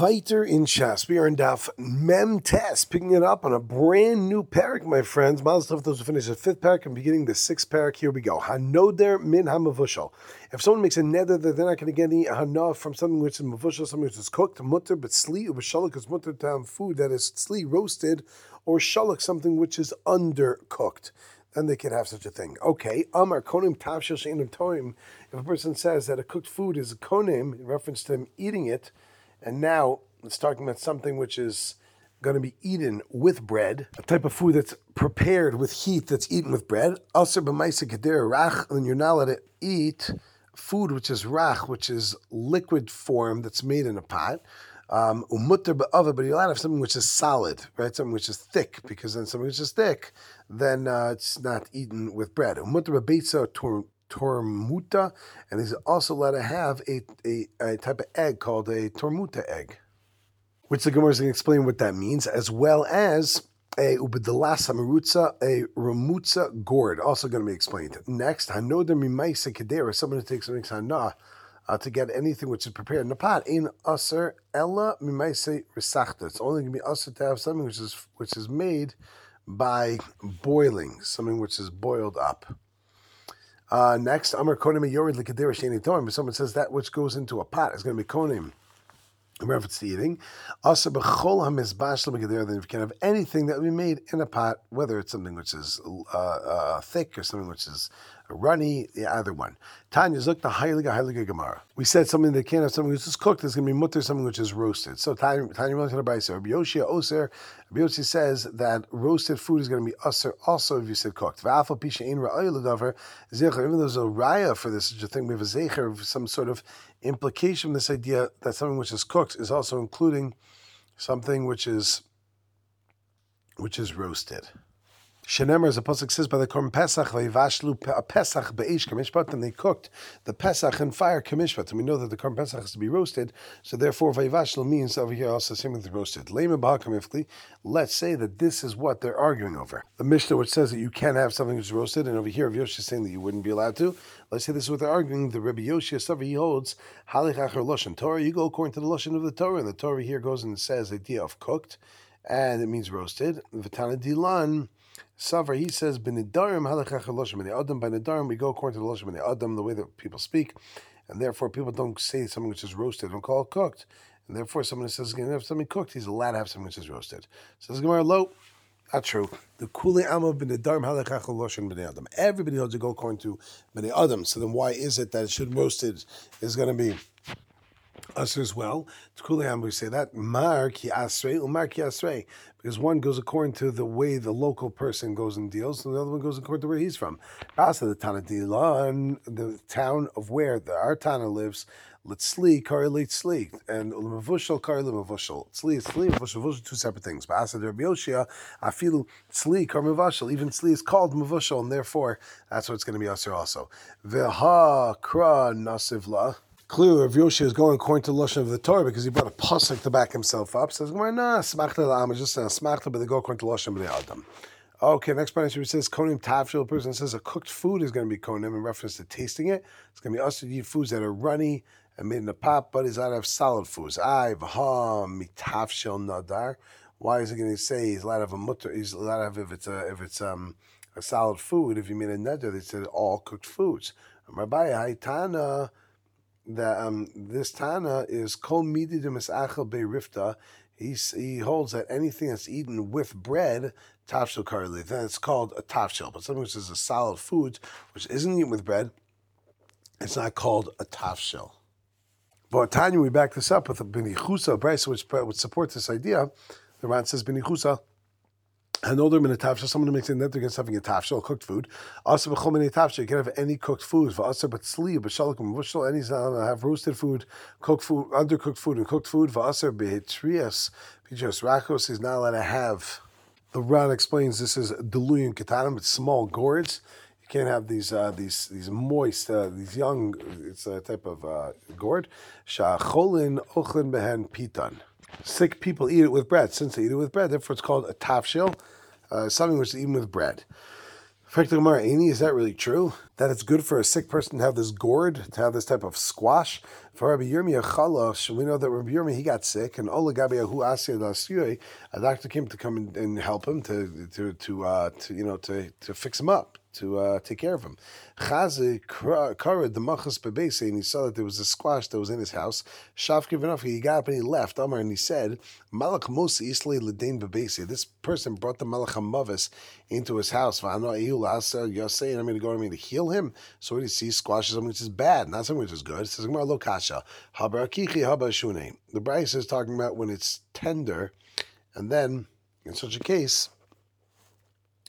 Viter in Shas. We are in Daf Mem Test, picking it up on a brand new parak, my friends. Mazel those who finish the fifth parak and beginning the sixth parak. Here we go. Hanoder min hamavushal. If someone makes a neder that they're not going to get any hana from something which is mavushal, something which is cooked, mutter, but sli, or shalak is mutter have food that is sli, roasted, or shalak, something which is undercooked then they can have such a thing. Okay, Amar konim tavshil sheinim toim. If a person says that a cooked food is a konim, in reference to him eating it, and now it's talking about something which is going to be eaten with bread, a type of food that's prepared with heat that's eaten with bread. Also, rach, then you're not allowed to eat food which is rach, which is liquid form that's made in a pot. Um, umutter um, but you're allowed to have something which is solid, right? Something which is thick, because then something which is thick, then uh, it's not eaten with bread. Umutter beitza tormuta, and he's also allowed to have a, a, a type of egg called a tormuta egg, which the Gemara is going to explain what that means, as well as a ubedalasa marutza, a ramutza gourd, also going to be explained. Next, hanoda mimaisa kedera, someone who takes something sana uh, to get anything which is prepared in a pot. In aser ella mimaisa risachta. It's only going to be aser to have something which is which is made by boiling, something which is boiled up. Uh, next, Amar Konim Yorid Likadira Shani Toim. If someone says that which goes into a pot is going to be Konim in reference to eating. Also, b'chol hamizbash then if you can have anything that will be made in a pot, whether it's something which is uh, uh, thick or something which is runny, the other one. Tanya look the Heiliga Heiliga Gemara. We said something that can't have something which is cooked. There's going to be mutter something which is roasted. So Tanya Tanya Rabbi Yoshia Oser. Yoshi says that roasted food is going to be usher also if you said cooked. Even though there's a raya for this such a thing, we have a zecher of some sort of implication this idea that something which is cooked is also including something which is which is roasted. Shenemer, as the pasuk says, by the Korban Pesach, vayivashlu uh, Pesach beish kamishpat, and they cooked the Pesach in fire kamishpat. And we know that the Korban Pesach has to be roasted, so therefore vayivashlu means over here also same with roasted. Let's say that this is what they're arguing over. The Mishnah, which says that you can't have something that's roasted, and over here, Rav Yoshi is saying that you wouldn't be allowed to. Let's say this is what they're arguing. The Rabbi Yoshi Savar he holds halich acher loshen Torah. You go according to the loshen of the Torah, and the Torah here goes and says the idea of cooked, and it means roasted. V'tana dilan. Savar, he says, B'nidarim halachach loshim adam. By nidarim, we go according to the loshim adam, the way that people speak, and therefore people don't say something which is roasted, don't call it cooked, and therefore someone who says he's going to have something cooked, he's allowed to have something which is roasted. Says Gemara, lo, not true. The kule amma b'nidarim halachach loshim b'nei adam. Everybody holds to go according to b'nei adam. So then, why is it that it should roasted is going to be us as well. We say that. Mar ki asrei, umar ki asrei. Because one goes according to the way the local person goes and deals, and the other one goes according to where he's from. Rasa, the Tanadila, the town of where the our Tana lives, Litzli, Kari Litzli, and Lemavushal, Kari Lemavushal. Tzli is Tzli, Mavushal, two separate things. But Asa Rabbi Yoshia, Afilu, Tzli, Kari Mavushal. Even Tzli is called Mavushal, and therefore that's what it's going to be Aser also. Veha Kra Nasivla. Clearly, Rav Yoshi is going according to the Lashon of the Torah because he brought a pasuk to back himself up. Says, "Why not? Smachta la'am just a smachta, but they go according to Lashon of the Adam." Okay, next he says konim tavshil. Person says a cooked food is going to be konim in reference to tasting it. It's going to be us to eat foods that are runny and made in a pot, but he's allowed have solid foods. I v'ha mitavshil nadar. Why is he going to say he's allowed to have a mutter? He's allowed to have if it's a if it's um a solid food. If you made a neder, they said all cooked foods. Rabbi Haitana that um, this Tana is kol midi de misachel beirifta. He, he holds that anything that's eaten with bread, tafshil karli, then it's called a tafshil. But something which is a solid food, which isn't eaten with bread, it's not called a tafshil. But Tanya, we back this up with a benichusa brisa, which would support this idea. The Ran says benichusa an older min someone who makes a net against having a tafsha, cooked food. Also, b'chol min you can have any cooked food. V'asa but sli, b'shalakum v'shal, any have roasted food, cooked food, undercooked food, and cooked food. V'asa b'hitrias, pijos rakos is not allowed to have. The Ran explains this is deluyon ketanim, it's small gourds. You can't have these uh, these these moist, uh, these young. It's a type of uh, gourd. Sha'cholin ochlin behen pitan sick people eat it with bread. Since they eat it with bread, therefore it's called a tafshil, uh, something which is eaten with bread. Gemara, is that really true? That it's good for a sick person to have this gourd, to have this type of squash. For Rabbi Yirmiyah Chalosh, we know that Rabbi Yirmiyah, he got sick, and Ola Gabiyahu Asya a doctor came to come and, and help him to, to, to, uh, to, you know, to, to fix him up to uh, take care of him. Chazi kara the machas bebese, and he saw that there was a squash that was in his house. Shav enough, he got up and he left. Amar and he said, Malach Mosi Islay Ledain bebese. This person brought the Malach Hamavis into his house. And I'm going to go to me to heal him. So what do you see? Squash something which is bad, not something which is good. It says Lo Kasha. The Bryce is talking about when it's tender, and then in such a case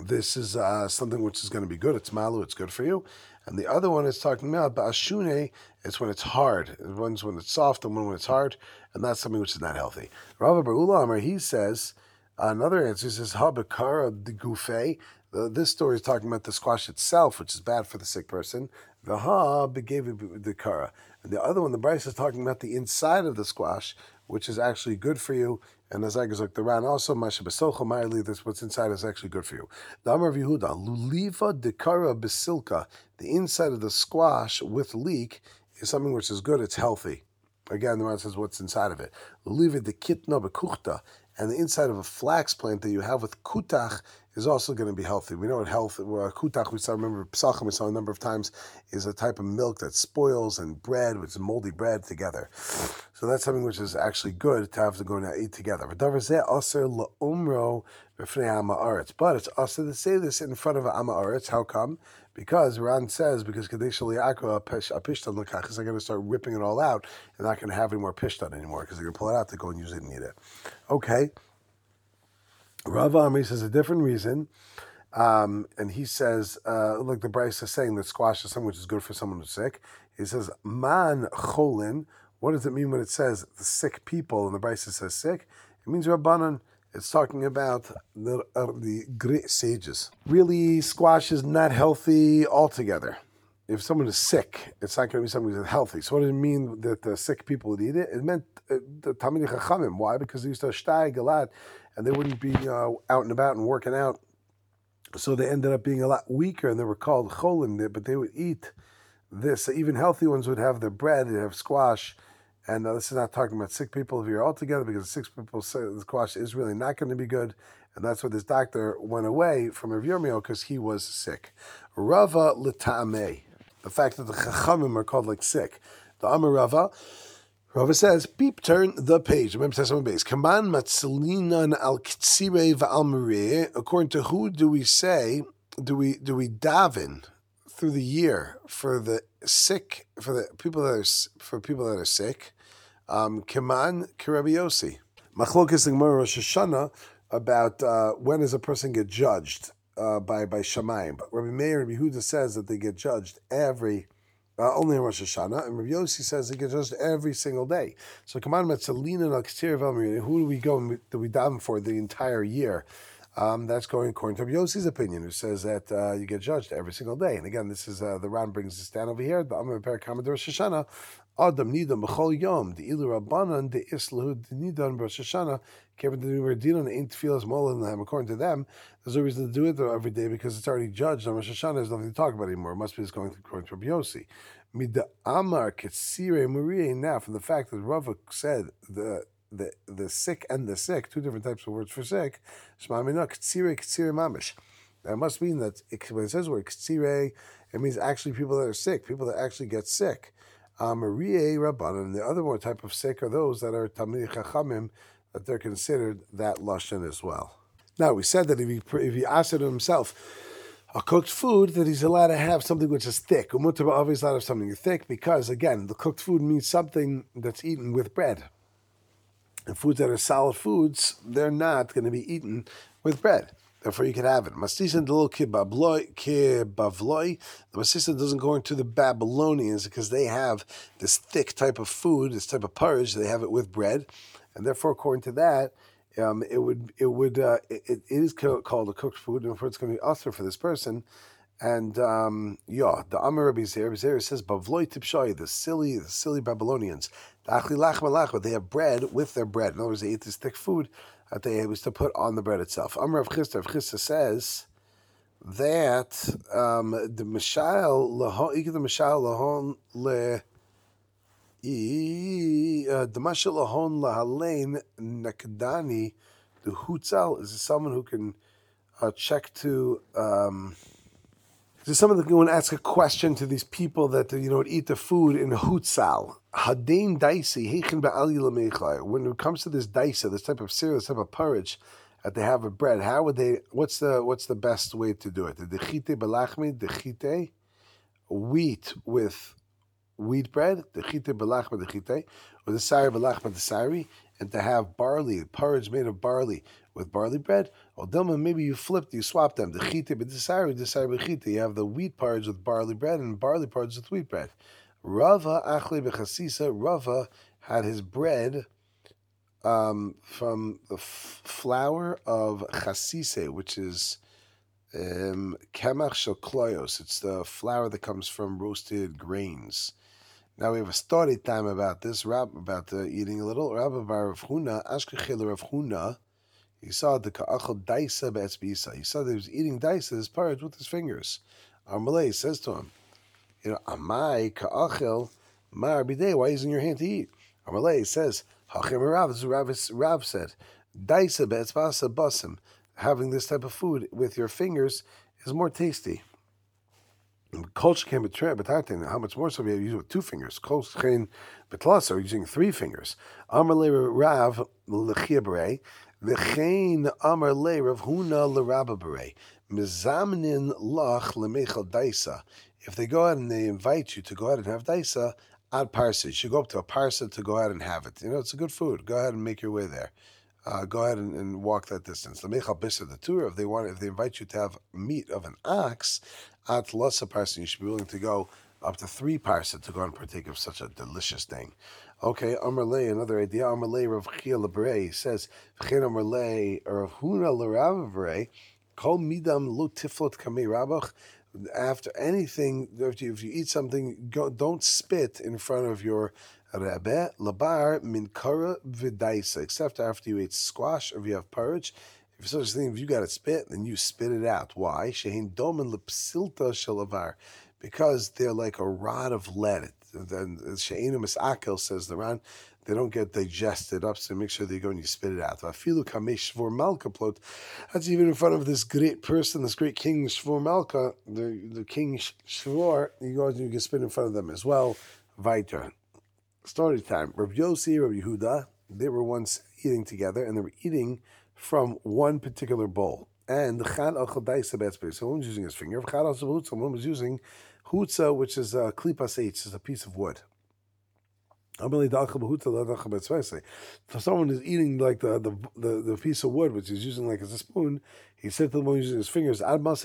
this is uh, something which is going to be good. It's malu, it's good for you. And the other one is talking about ba'ashune, it's when it's hard. The One's when it's soft and one when it's hard, and that's something which is not healthy. Rav Barula he says, another answer, he says, habakara de. This story is talking about the squash itself, which is bad for the sick person. The ha gave the kara. And the other one, the Bryce is talking about the inside of the squash, which is actually good for you and as like the Ran also, Masha Besocha Ma'ili, this what's inside is actually good for you. The Amar of Yehuda, Luliva Dekara Basilka, the inside of the squash with leek is something which is good, it's healthy. Again, the Ran says what's inside of it. Luliva Dekitna Bekuchta, and the inside of a flax plant that you have with kutach is also going to be healthy. We know what health, uh, kutach, we saw, remember, psachim, we saw a number of times, is a type of milk that spoils and bread, which is moldy bread together. So that's something which is actually good to have to go and eat together. But it's also to say this in front of Ama How come? Because Ran says, because Kadeshali Akra Pishtan Lakach is going to start ripping it all out and not going to have any more Pishtan anymore because they're going to pull it out to go and use it and eat it. Okay. Rav Amri says a different reason. Um, and he says, uh, like the Bryce is saying that squash is something which is good for someone who's sick. He says, man cholin. What does it mean when it says the sick people and the Bryce says sick? It means Rabbanan. It's talking about the, uh, the great sages. Really, squash is not healthy altogether. If someone is sick, it's not going to be someone who's healthy. So what does it mean that the sick people would eat it? It meant uh, the Tamil Chachamim. Why? Because they used to shtag a lot and they wouldn't be uh, out and about and working out. So they ended up being a lot weaker, and they were called cholin. But they would eat this. Even healthy ones would have their bread, they have squash. And uh, this is not talking about sick people if you're all together, because sick people say the squash is really not going to be good. And that's why this doctor went away from Rav because he was sick. Rava l'ta'ameh. The fact that the chachamim are called like sick. The Amar Rava, says, "Beep, turn the page." Remember, Testament base. Kaman matzilinan al ktsire va'al According to who do we say? Do we do we daven through the year for the sick for the people that are for people that are sick? Um, Kaman kirabiosi. Machlokas Gemara Rosh Hashanah about uh, when does a person get judged uh, by by Shamayim. But Rabbi Meir Rabbi Huda says that they get judged every uh, only in Rosh Hashanah, and Rabbi Yossi says he gets just every single day. So on, Metzalina and Who do we go do we daven for the entire year? Um, that's going according to Yossi's opinion, who says that uh, you get judged every single day. And again, this is uh, the Ran brings this down over here. The Amar Parakama Rosh Hashanah. Adam nidam b'chol yom the ilu rabbanan the islahu nidam Rosh Hashanah kevin the New dinan ain't tefillas molen According to them, there's a reason to do it every day because it's already judged on Rosh Hashanah. There's nothing to talk about anymore. It must be going according to Rabbi Yossi. Mida Amar Ketsire Maria. Now, from the fact that Rava said the the the sick and the sick, two different types of words for sick, Shmamina Ketsire Ketsire Mamish. That must mean that it, when it says word Ketsire, it means actually people that are sick, people that actually get sick. Maria Rabbanan, the other one type of sick are those that are Tamil Chachamim, that they're considered that Lashon as well. Now, we said that if he, if he asked it himself, a cooked food that he's allowed to have something which is thick. Umutar always allowed to have something thick because again, the cooked food means something that's eaten with bread. And foods that are solid foods, they're not going to be eaten with bread. Therefore, you can have it. Masisan little kibavloi. The masisan doesn't go into the Babylonians because they have this thick type of food, this type of porridge. They have it with bread, and therefore, according to that, um, it would it would uh, it, it is called a cooked food, and therefore it's going to be usher for this person. And um, yeah, the Amar Rabbi Zer, says Bavloi Tipshai, the silly, the silly Babylonians. They have bread with their bread. In other words, they eat this thick food that they was to put on the bread itself. Amar of Chisda, Rav Chisda says, that um, the Mashal lahon the Mashal lahon le uh, the Mashal lahon lahalein nekdani the hutzal is someone who can uh, check to. Um, is someone that can ask a question to these people that you know eat the food in hutzal? Daisi When it comes to this daisa, this type of cereal, this type of porridge that they have with bread, how would they? What's the what's the best way to do it? The dechite belachmi, dechite, wheat with wheat bread, dechite belachma dechite, or the sari belachma the sari, and to have barley porridge made of barley with barley bread. Or Dilma, maybe you flipped, you swapped them. Dechite b'desari, desari b'chite. You have the wheat porridge with barley bread and barley porridge with wheat bread. Rava achle b'chasisa. Rava had his bread um, from the f- flour of chasise, which is um, kemach um, It's the flour that comes from roasted grains. Now we have a story time about this, Rab, about uh, eating a little. Rabbi Bar Rav Huna, Ashkechil Rav Huna, he saw the ka'achal daisa be'etzbisa. He saw that he was eating daisa, his porridge, with his fingers. Armalei says to him, you know, amai ka'achel mar bidei, why isn't your hand to eat? Armalei says, hachim Rav, this is Rav, said, daisa be'etzbasa basim. Having this type of food with your fingers is more tasty. Culture can betray. How much more so if you use with two fingers? Culture can betlas are using three fingers. Amalei Rav lechiabre. V'chein amar le Rav Huna l'Rabba mizamnin lach lemechal daisa. If they go out and they invite you to go out and have daisa, at parsa, you should go up to a parsa to go out and have it. You know, it's a good food. Go ahead and make your way there. Uh, go ahead and, and, walk that distance. The mechal bissa, the tour, if they want, if they invite you to have meat of an ox, at lasa parsa, you should be willing to go up to three parsa to go and partake of such a delicious thing. Okay, Amarle, another idea. Amarle Rav Chia says, V'chein Amarle Rav Huna L'Rav Kol Midam Lo Tiflot Kamei Rabach. After anything, if you, if you eat something, go, don't spit in front of your Rebbe. Labar Min Kara V'Daisa. Except after you ate squash or if you have porridge. If such a thing, if you got to spit, then you spit it out. Why? Shehin Domen Lepsilta Shalavar. Because they're like a rod of lead then She'enu Misakel says the Ran, they don't get digested up, so make sure they go and you spit it out. That's even in front of this great person, this great king Shvor Malka, the, the king Shvor, you go and you can spit in front of them as well. Vaiter. Story time. Rabbi Yossi, Rabbi Yehuda, they were once eating together and they were eating from one particular bowl. And the Chad Al someone was using his finger. Chad al someone was using Hutza, which is a klipas H, is a piece of wood. So someone is eating like the, the, the, the, piece of wood, which he's using like as a spoon, he said to the one using his fingers, How long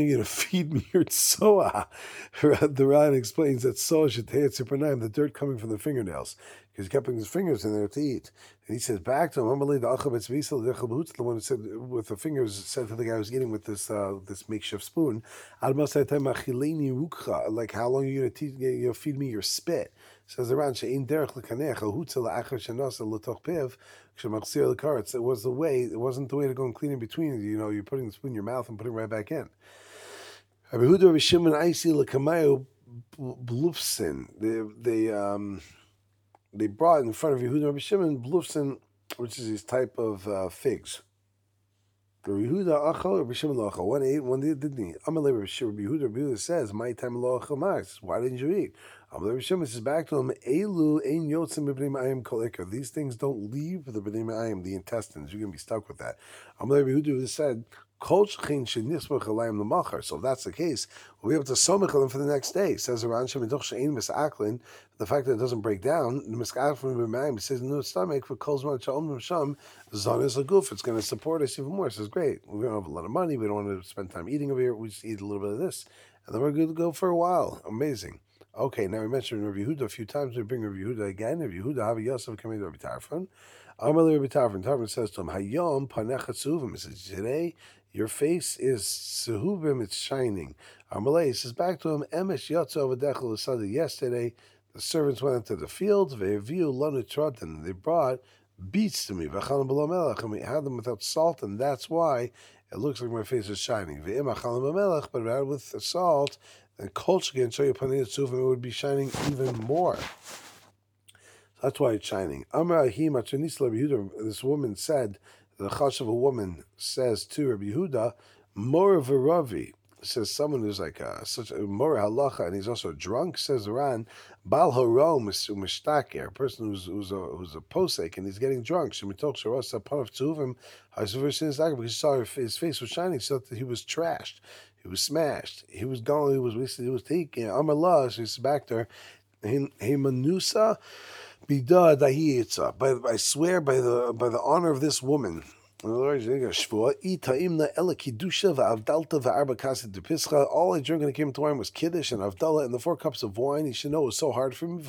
are you going to feed me your tzoa? The Ran explains that tzoa should take the dirt coming from the fingernails because he kept putting his fingers in there to eat. And he says back to him, the one who said with the fingers said to the guy who was eating with this uh, this makeshift spoon, like how long are you going to feed me your spit? Says the Ran, it was the way, it wasn't the way to go and clean in between. You know, you're putting the spoon in your mouth and putting it right back in. They, they, um, they brought in front of Yehuda Rabbi Shimon Blufsin, which is his type of uh, figs. Yehuda achal Rabbi Shimon lo achal. One ate, one didn't eat. Amalei Rabbi Yehuda Rabbi Yehuda says, "My time lo achal. Why didn't you eat?" Rabbi Shimon says back to him, "Elu ein yotzim b'bnei ayim kol These things don't leave the b'nei ayim, the intestines. You're gonna be stuck with that. Amalei Yehuda said, so if that's the case, we'll be able to somich them for the next day. Says Aran the fact that it doesn't break down, the says the stomach for sham zon is a goof. It's going to support us even more. It says great. We don't have a lot of money. We don't want to spend time eating over here. We just eat a little bit of this, and then we're good to go for a while. Amazing. Okay, now we mentioned Rabbi Yehuda a few times. We bring Rabbi Yehuda again. Rabbi Yehuda have Yosef coming to Rabbi Tarfon. Amalei Rabbi Tarfon. Tarfon says to him, Hayom panechatzuvim. He says today your face is sehubim, it's shining. Amalei says back to him, Emesh yatzo v'dechel Yesterday, the servants went into the field, ve'aviu lanu and they brought beets to me, below melech, and we had them without salt, and that's why it looks like my face is shining. But rather with salt, then kolchkin show you panim tzufim, it would be shining even more. That's why it's shining. This woman said, the chash of a woman says to Rabbi Yehuda, more of a Ravi says someone who's like a, such a more halacha and he's also drunk. Says Ran, bal harom mishtaker, a person who's who's a who's a posek and he's getting drunk. Shemitok sharos upon of tzuvim, because he saw his face was shining, so that he was trashed, he was smashed, he was gone, he was he was taken. Amallah, he's back there. He manusa bida dahiyitza. But I swear by the by the honor of this woman all I drink when it came to wine was Kiddush and Avdallah and the four cups of wine. You should know it was so hard for me.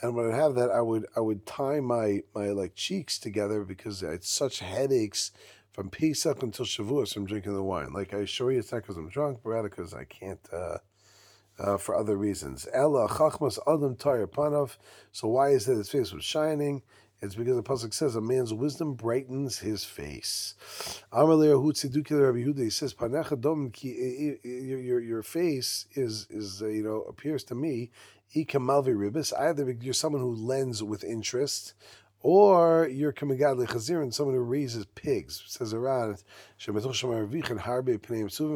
And when I have that, I would I would tie my my like cheeks together because I had such headaches from Pesach until Shavuos from drinking the wine. Like I assure you, it's not because I'm drunk, but rather because I can't. Uh, uh, for other reasons. Ella chachmas adam. So why is that his face was shining? It's because the pasuk says a man's wisdom brightens his face. He says, your, your face is is uh, you know appears to me Either you're someone who lends with interest, or you're coming, kamigadli chazir and someone who raises pigs. Says around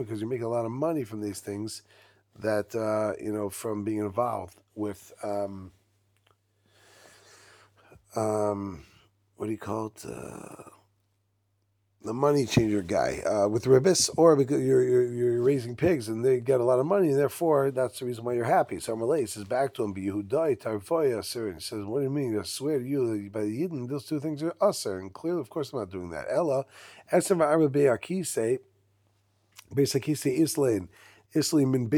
because you make a lot of money from these things that uh, you know from being involved with. Um, um, what do you call it? Uh, the money changer guy uh, with ribbis, or because you're, you're, you're raising pigs and they get a lot of money, and therefore that's the reason why you're happy. So Amalei says back to him, "Biyehudai tarfoya sir," and says, "What do you mean? I swear to you that by the Yidden, those two things are usher." And clearly, of course, I'm not doing that. Ella, be'akise, islain, islain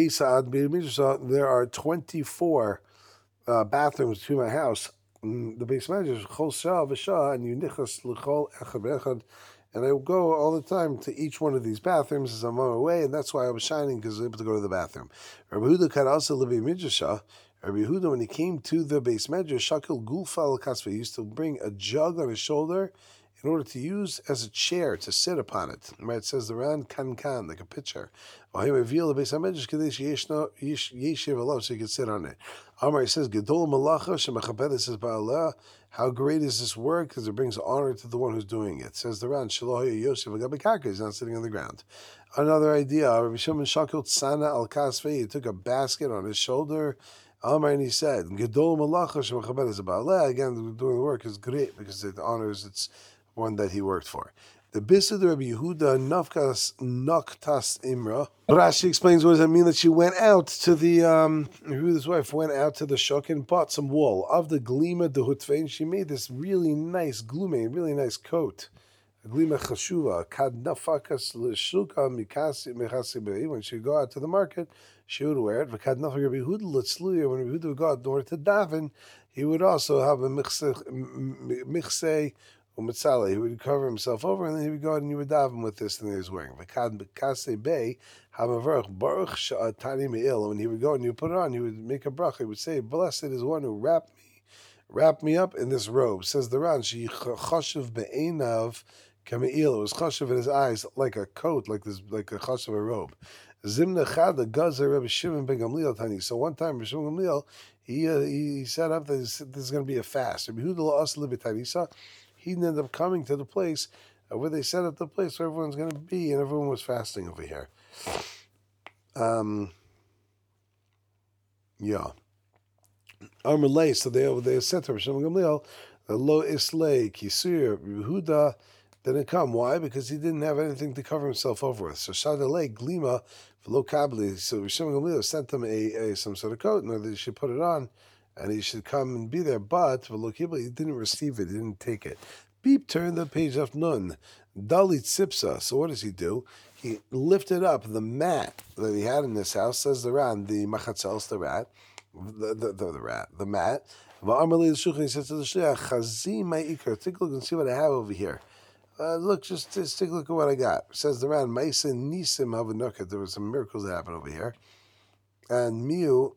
There are twenty four uh, bathrooms to my house the base manager is chol shah and you nichas l'chol echad. And I would go all the time to each one of these bathrooms as I'm on my way, and that's why I was shining because I was able to go to the bathroom. Rabbi Huda could also live. Rabbi Huda, when he came to the beis medrash, shakil gulfal kasva, used to bring a jug on his shoulder in order to use as a chair to sit upon it. Right? It says the round kan kan, like a pitcher. So he could sit on it. Amar says, Gedol malacha shemachabed says ba'aleh. How great is this work? Because it brings honor to the one who's doing it. Says the Ran, Shaloh Yosef Agabikaka, he's not sitting on the ground. Another idea, Rabbi Shimon Shakil Tsana al Kasvei, he took a basket on his shoulder. Amar and he said, Gedol malacha shemachabed is ba'aleh. Again, doing the work is great because it honors its one that he worked for. The Bisad Rabbi Yehuda Nafkas Naktas Imra. Rashi explains what does that mean that she went out to the um Yehuda's wife went out to the shuk and bought some wool of the glima de hutvein. She made this really nice glume, really nice coat. Glima chashuva kad nafakas l'shuka mikasi mechasi When she go out to the market, she would wear it. V'kad nafak Rabbi Yehuda l'tzluya. When Rabbi Yehuda would go out in to daven, he would also have a michse Umitzala, he would cover himself over, and then he would go out and he would daven with this thing that he was wearing. V'kad bay hamavarach baruch sha'atani me'il. When he would go and he would put it on, he would make a brach. He would say, "Blessed is one who wrapped me, wrapped me up in this robe." Says the Ran, she chashuv be'enav kame'il. It was chashuv in his eyes like a coat, like this, like a chashuv a robe. Zimna chad the gazer Rebbe Shimon ben Gamliel tani. So one time, Rebbe Shimon Gamliel, he uh, he set up this, this is going to be a fast. As libetani he ended up coming to the place uh, where they set up the place where everyone's going to be, and everyone was fasting over here. Um, yeah. Armalay, so they they said to Rishon Gamliel, Lo Islay Kisir, Yehuda didn't come. Why? Because he didn't have anything to cover himself over with. So Shadalay Glima Velo Kabli. So Rishon Gamliel sent him a, a some sort of coat, and they should put it on and he should come and be there. But he didn't receive it, he didn't take it. Beep turned the page of Nun. Dalit Sipsa. So what does he do? He lifted up the mat that he had in this house, says the rat, the machatzels, the rat, the, the, the, the rat, the mat. He says to the shliach, Chazim ma'ikar, take a look and see what I have over here. Uh, look, just, just take a look at what I got. Says the rat, Maisa Nisim Havanukat. There were some miracles that happened over here. And Miu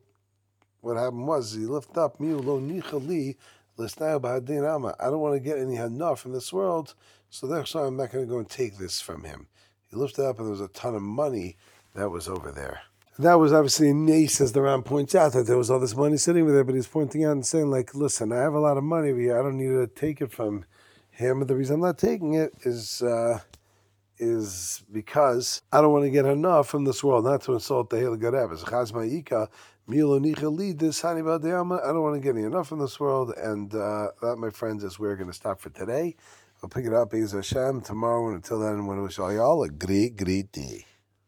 what happened was he lifted up miu lo nichali Listen, I don't want to get any hana from this world, so therefore I'm not going to go and take this from him. He lifted up, and there was a ton of money that was over there. That was obviously a nace, as the Ram points out, that there was all this money sitting over there, but he's pointing out and saying, like, listen, I have a lot of money over here. I don't need to take it from him. The reason I'm not taking it is uh, is because I don't want to get enough from this world, not to insult the Hela Garev. I don't want to get any enough in this world, and uh, that, my friends, is where we're going to stop for today. I'll pick it up, Be'ez Hashem, tomorrow, and until then, I wish all y'all a great, great day.